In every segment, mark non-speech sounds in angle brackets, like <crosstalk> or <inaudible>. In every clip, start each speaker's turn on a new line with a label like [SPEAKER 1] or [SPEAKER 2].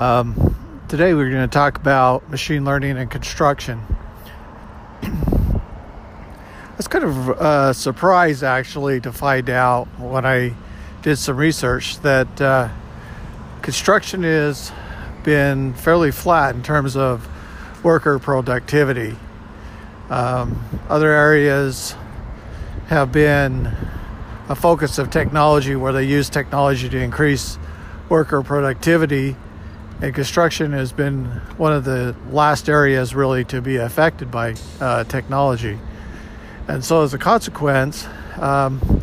[SPEAKER 1] Um, today we're going to talk about machine learning and construction. <clears throat> I was kind of uh, surprised actually to find out when I did some research that uh, construction has been fairly flat in terms of worker productivity. Um, other areas have been a focus of technology where they use technology to increase worker productivity. And construction has been one of the last areas really to be affected by uh, technology. And so, as a consequence, um,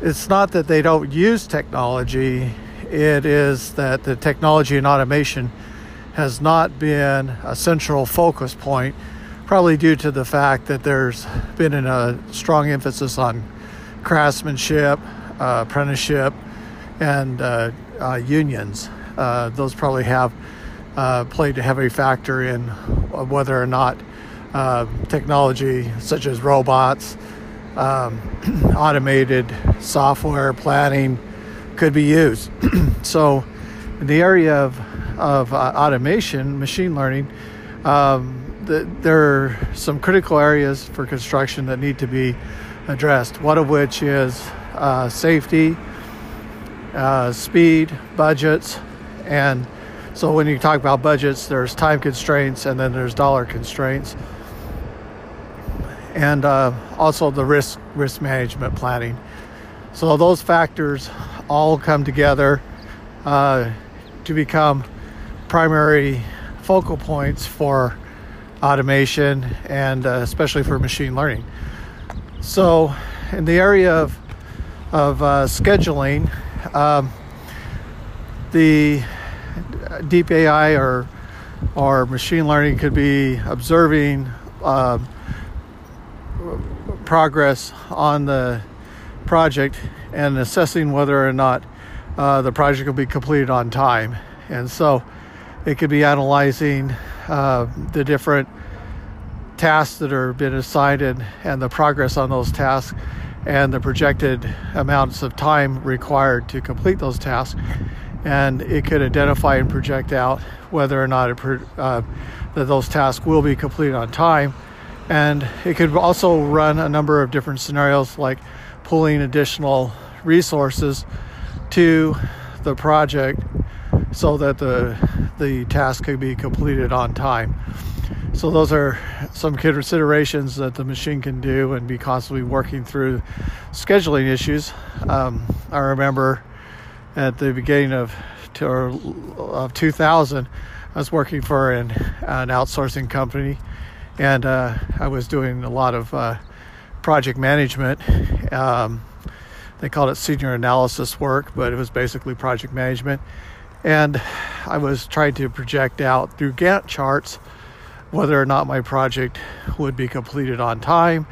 [SPEAKER 1] it's not that they don't use technology, it is that the technology and automation has not been a central focus point, probably due to the fact that there's been a strong emphasis on craftsmanship, uh, apprenticeship, and uh, uh, unions. Uh, those probably have uh, played a heavy factor in whether or not uh, technology such as robots, um, <clears throat> automated software planning could be used. <clears throat> so, in the area of, of automation, machine learning, um, the, there are some critical areas for construction that need to be addressed, one of which is uh, safety, uh, speed, budgets, and so when you talk about budgets, there's time constraints and then there's dollar constraints, and uh, also the risk risk management planning. So those factors all come together uh, to become primary focal points for automation and uh, especially for machine learning. So, in the area of of uh, scheduling, um, the deep AI or or machine learning could be observing uh, progress on the project and assessing whether or not uh, the project will be completed on time. And so, it could be analyzing uh, the different tasks that are been assigned and, and the progress on those tasks and the projected amounts of time required to complete those tasks and it could identify and project out whether or not uh, that those tasks will be completed on time and it could also run a number of different scenarios like pulling additional resources to the project so that the the task could be completed on time so those are some considerations that the machine can do and be constantly working through scheduling issues. Um, I remember at the beginning of, of 2000, I was working for an, an outsourcing company and uh, I was doing a lot of uh, project management. Um, they called it senior analysis work, but it was basically project management. And I was trying to project out through Gantt charts whether or not my project would be completed on time.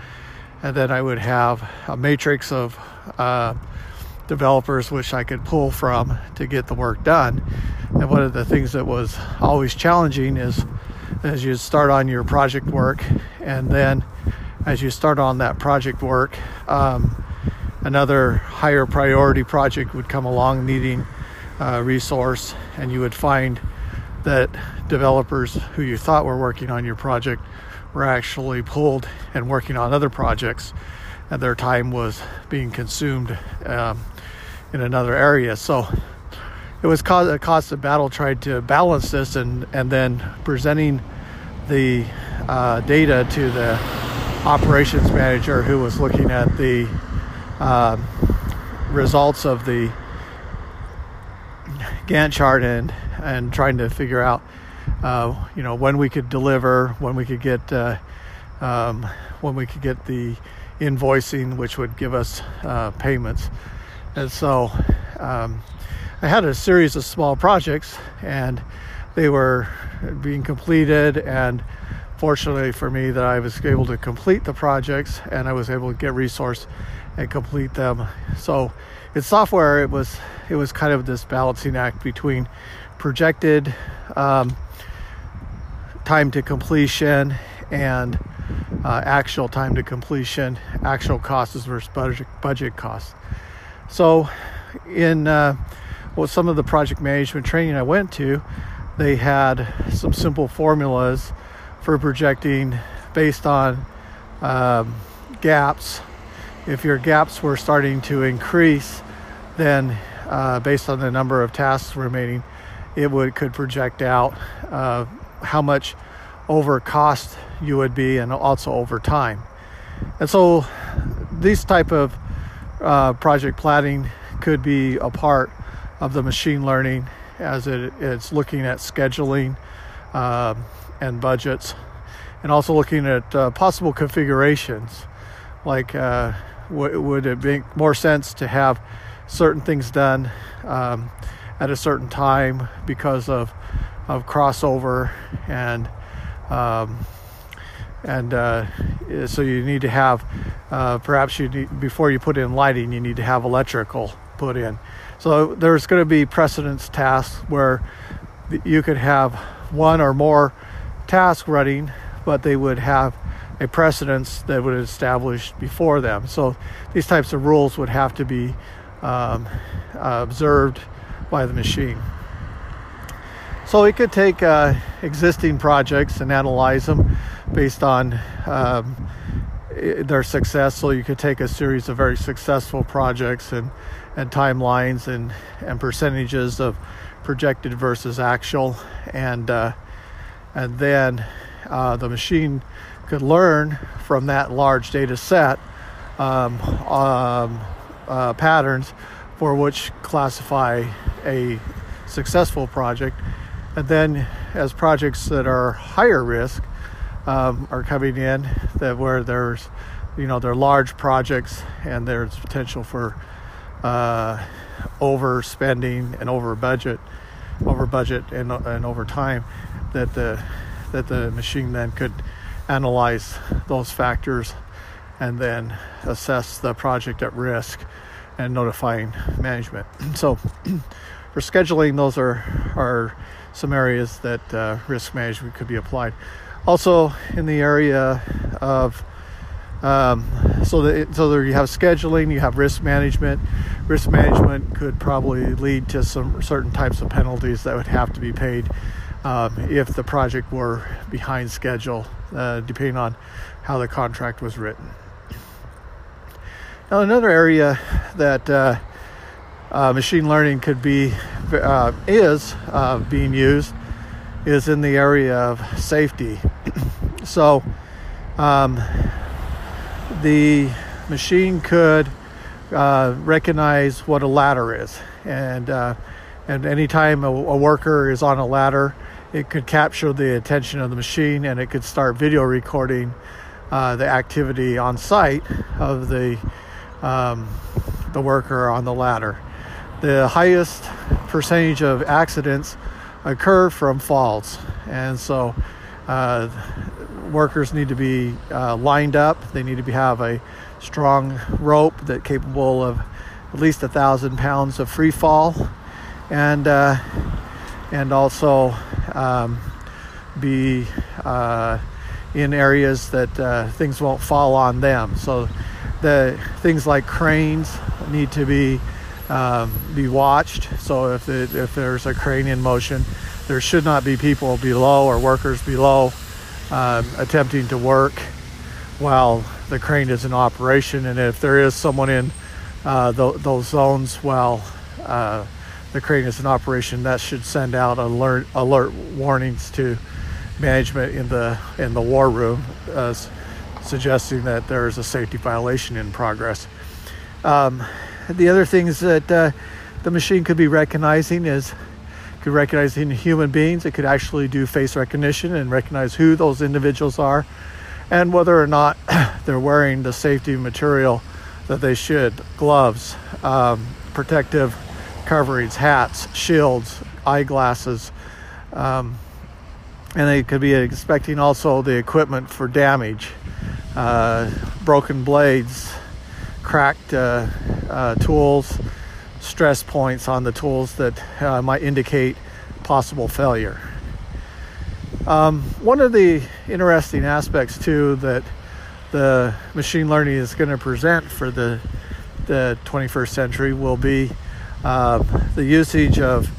[SPEAKER 1] And then I would have a matrix of uh, developers which I could pull from to get the work done. And one of the things that was always challenging is as you start on your project work, and then as you start on that project work, um, another higher priority project would come along needing a resource, and you would find that developers who you thought were working on your project were actually pulled and working on other projects, and their time was being consumed um, in another area. So it was a constant battle trying to balance this and, and then presenting the uh, data to the operations manager who was looking at the uh, results of the Gantt chart and and trying to figure out, uh, you know, when we could deliver, when we could get, uh, um, when we could get the invoicing, which would give us uh, payments. And so, um, I had a series of small projects, and they were being completed. And fortunately for me, that I was able to complete the projects, and I was able to get resource and complete them. So, in software, it was it was kind of this balancing act between projected um, time to completion and uh, actual time to completion, actual costs versus budget, budget costs. So, in uh, well, some of the project management training I went to, they had some simple formulas for projecting based on um, gaps. If your gaps were starting to increase, then uh, based on the number of tasks remaining, it would could project out uh, how much over cost you would be and also over time. And so these type of uh, project planning could be a part of the machine learning as it, it's looking at scheduling uh, and budgets and also looking at uh, possible configurations. Like uh, w- would it make more sense to have certain things done um, at a certain time because of of crossover and um, and uh, so you need to have uh, perhaps you need before you put in lighting you need to have electrical put in. So there's going to be precedence tasks where you could have one or more tasks running but they would have a precedence that would establish before them. So these types of rules would have to be um, observed by the machine. So we could take uh, existing projects and analyze them based on um, their success. So you could take a series of very successful projects and, and timelines and, and percentages of projected versus actual, and uh, and then uh, the machine could learn from that large data set um, um, uh, patterns for which classify a successful project, and then as projects that are higher risk um, are coming in that where there's you know they're large projects and there's potential for uh, overspending and over budget over budget and, and over time that the that the machine then could analyze those factors and then assess the project at risk and notifying management. <clears throat> So <clears throat> for scheduling those are are some areas that uh, risk management could be applied also in the area of um, so that so there you have scheduling, you have risk management. Risk management could probably lead to some certain types of penalties that would have to be paid um, if the project were behind schedule, uh, depending on how the contract was written. Now, another area that uh, uh, machine learning could be uh, is uh, being used is in the area of safety. <clears throat> so um, the machine could uh, recognize what a ladder is, and uh, and anytime a, a worker is on a ladder, it could capture the attention of the machine, and it could start video recording uh, the activity on site of the um, the worker on the ladder. The highest percentage of accidents occur from falls. And so uh, workers need to be uh, lined up. They need to be, have a strong rope that capable of at least a thousand pounds of free fall, and uh, and also um, be uh, in areas that uh, things won't fall on them. So the things like cranes need to be um, be watched. So if it, if there's a crane in motion, there should not be people below or workers below um, attempting to work while the crane is in operation. And if there is someone in uh, th- those zones while uh, the crane is in operation, that should send out alert alert warnings to management in the in the war room, uh, suggesting that there is a safety violation in progress. Um, the other things that uh, the machine could be recognizing is could recognizing human beings. It could actually do face recognition and recognize who those individuals are and whether or not <coughs> they're wearing the safety material that they should gloves, um, protective coverings, hats, shields, eyeglasses. Um, and they could be expecting also the equipment for damage, uh, broken blades, cracked uh, uh, tools, stress points on the tools that uh, might indicate possible failure. Um, one of the interesting aspects too that the machine learning is going to present for the the 21st century will be uh, the usage of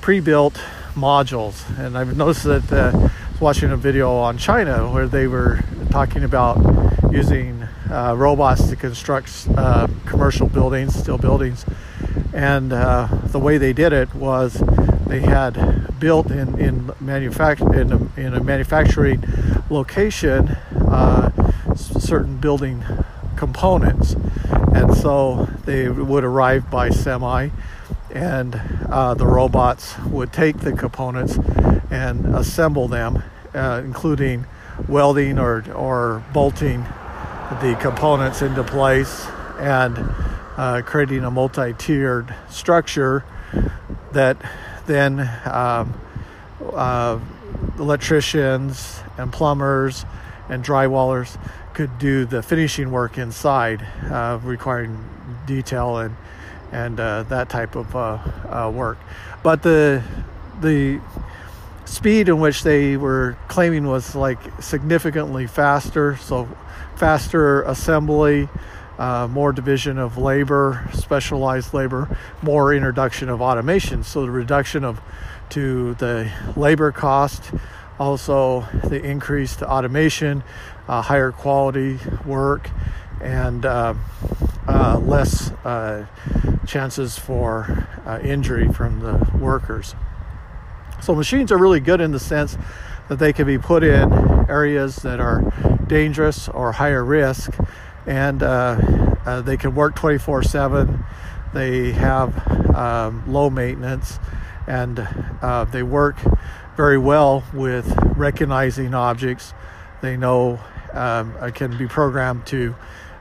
[SPEAKER 1] pre-built modules. And I've noticed that uh, watching a video on China where they were talking about using uh, robots to construct uh, commercial buildings, steel buildings. And uh, the way they did it was they had built in in manufact- in, a, in a manufacturing location uh, certain building components, and so they would arrive by semi, and uh, the robots would take the components and assemble them, uh, including welding or or bolting the components into place and uh, creating a multi-tiered structure that then um, uh, electricians and plumbers and drywallers could do the finishing work inside, uh, requiring detail and and uh, that type of uh, uh, work. But the the speed in which they were claiming was like significantly faster, so faster assembly, uh, more division of labor, specialized labor, more introduction of automation. So the reduction of to the labor cost, also the increased automation, uh, higher quality work, and uh, uh less uh, chances for uh, injury from the workers. So machines are really good in the sense that they can be put in areas that are dangerous or higher risk and uh, uh, they can work 24 7. They have um, low maintenance and uh, they work very well with recognizing objects. They know um, can be programmed to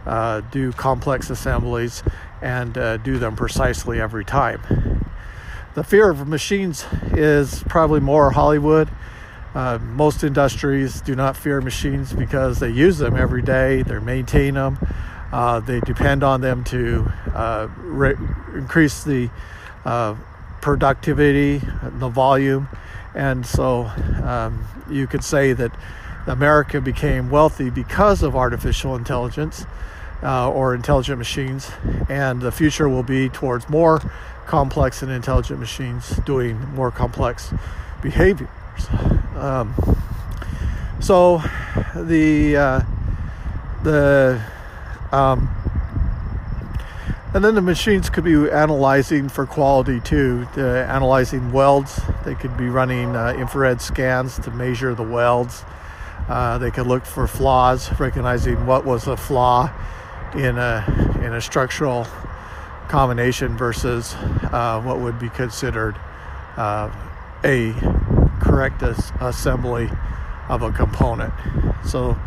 [SPEAKER 1] uh, do complex assemblies and uh, do them precisely every time. The fear of machines is probably more Hollywood uh, most industries do not fear machines because they use them every day, they maintain them, uh, they depend on them to uh, re- increase the uh, productivity, the volume, and so um, you could say that America became wealthy because of artificial intelligence. Uh, or intelligent machines, and the future will be towards more complex and intelligent machines doing more complex behaviors. Um, so the uh, the um, and then the machines could be analyzing for quality too, analyzing welds. They could be running uh, infrared scans to measure the welds. Uh, they could look for flaws, recognizing what was a flaw in a in a structural combination versus uh, what would be considered uh, a correct as- assembly of a component. So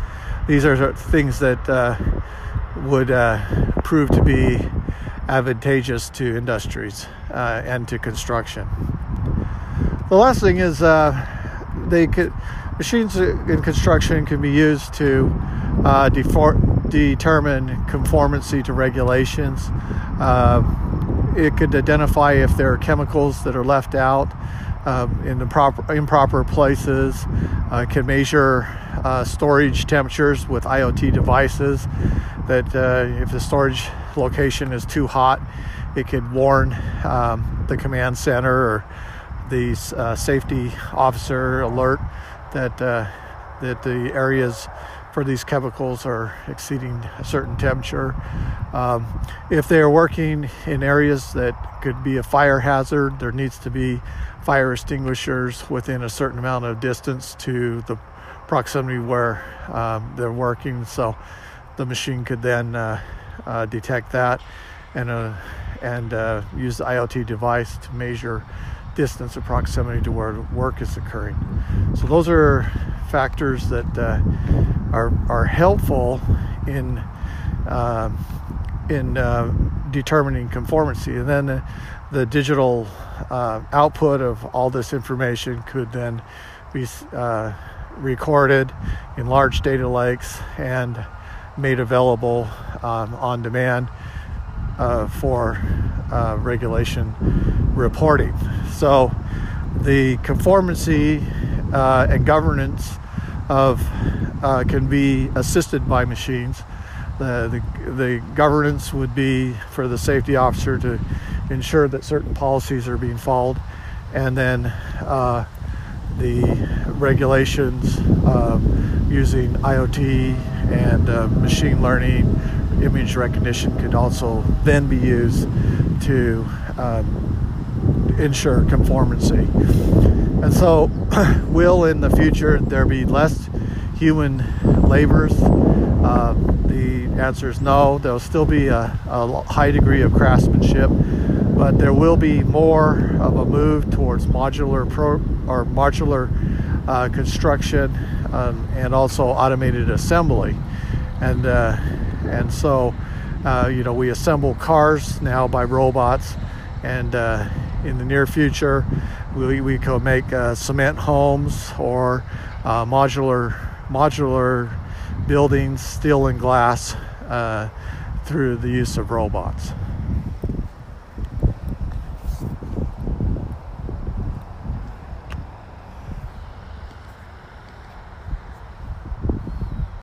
[SPEAKER 1] these are things that uh, would uh, prove to be advantageous to industries uh, and to construction. The last thing is uh, they could machines in construction can be used to uh, defor- determine conformancy to regulations. Uh, it could identify if there are chemicals that are left out um, in the proper improper places. Uh, can measure uh, storage temperatures with IoT devices. That uh, if the storage location is too hot, it could warn um, the command center or the uh, safety officer alert that uh, that the areas for these chemicals are exceeding a certain temperature. Um, if they are working in areas that could be a fire hazard, there needs to be fire extinguishers within a certain amount of distance to the proximity where um, they're working. So the machine could then uh, uh, detect that and uh, and uh, use the IoT device to measure distance or proximity to where work is occurring. So those are factors that uh, are are helpful in um, in uh, determining conformancy, and then the digital uh, output of all this information could then be uh, recorded in large data lakes and made available um, on demand uh, for uh, regulation reporting. So the conformancy uh, and governance of uh, can be assisted by machines. The, the, the governance would be for the safety officer to ensure that certain policies are being followed, and then uh, the regulations um, using IoT and uh, machine learning, image recognition could also then be used to um, ensure conformancy. And so, <clears throat> will in the future there be less human labors? Uh, the answer is no. There'll still be a, a, high degree of craftsmanship, but there will be more of a move towards modular pro, or modular uh, construction um, and also automated assembly. And uh, and so, uh, you know, we assemble cars now by robots, and uh, in the near future, we, we could make uh, cement homes or uh, modular modular buildings, steel and glass, uh, through the use of robots.